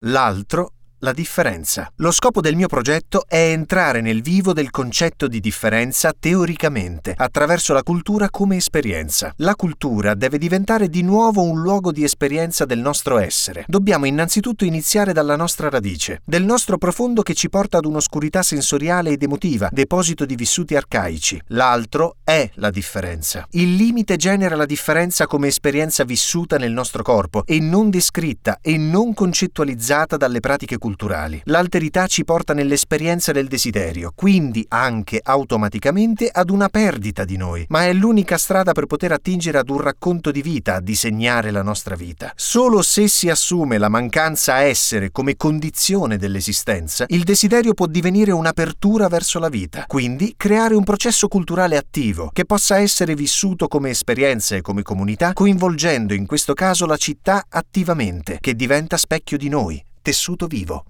l'altro la differenza. Lo scopo del mio progetto è entrare nel vivo del concetto di differenza teoricamente, attraverso la cultura come esperienza. La cultura deve diventare di nuovo un luogo di esperienza del nostro essere. Dobbiamo innanzitutto iniziare dalla nostra radice, del nostro profondo che ci porta ad un'oscurità sensoriale ed emotiva, deposito di vissuti arcaici. L'altro è la differenza. Il limite genera la differenza come esperienza vissuta nel nostro corpo e non descritta e non concettualizzata dalle pratiche culturali culturali. L'alterità ci porta nell'esperienza del desiderio, quindi anche automaticamente ad una perdita di noi, ma è l'unica strada per poter attingere ad un racconto di vita, a disegnare la nostra vita. Solo se si assume la mancanza a essere come condizione dell'esistenza, il desiderio può divenire un'apertura verso la vita, quindi creare un processo culturale attivo che possa essere vissuto come esperienza e come comunità, coinvolgendo in questo caso la città attivamente, che diventa specchio di noi, tessuto vivo.